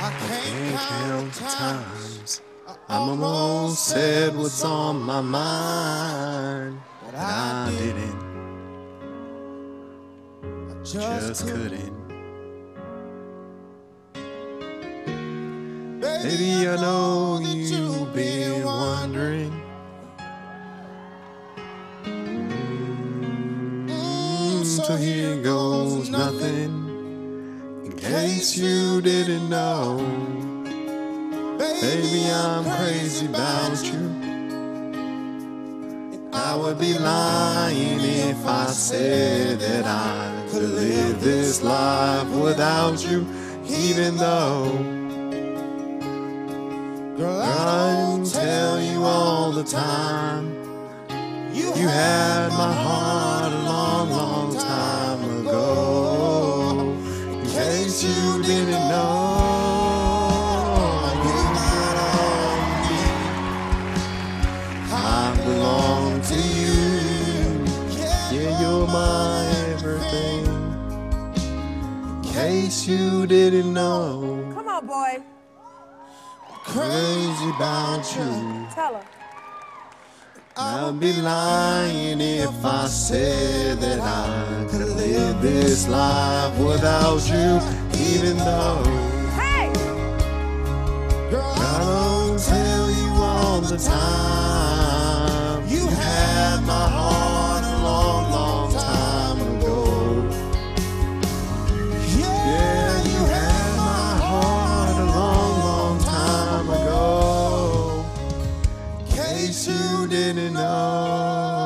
I Can't can't count the times I I'm almost said what's on my mind, but I didn't, I just couldn't. Baby, I know that you've been wondering. Mm, so here goes nothing. Case you didn't know, baby, I'm crazy about you. I would be lying if I said that I could live this life without you, even though. Girl, I will tell you all the time. You had my heart you didn't know, you belong to me. I belong to you. Yeah, you're my everything. In case you didn't know, Come on, boy. crazy about you. Tell her. I'd be lying if I said that I could live this life without you, even though hey! Girl, I don't tell you all the time. You had my heart a long, long time ago. Yeah, you had my heart a long, long time ago. Case you didn't know.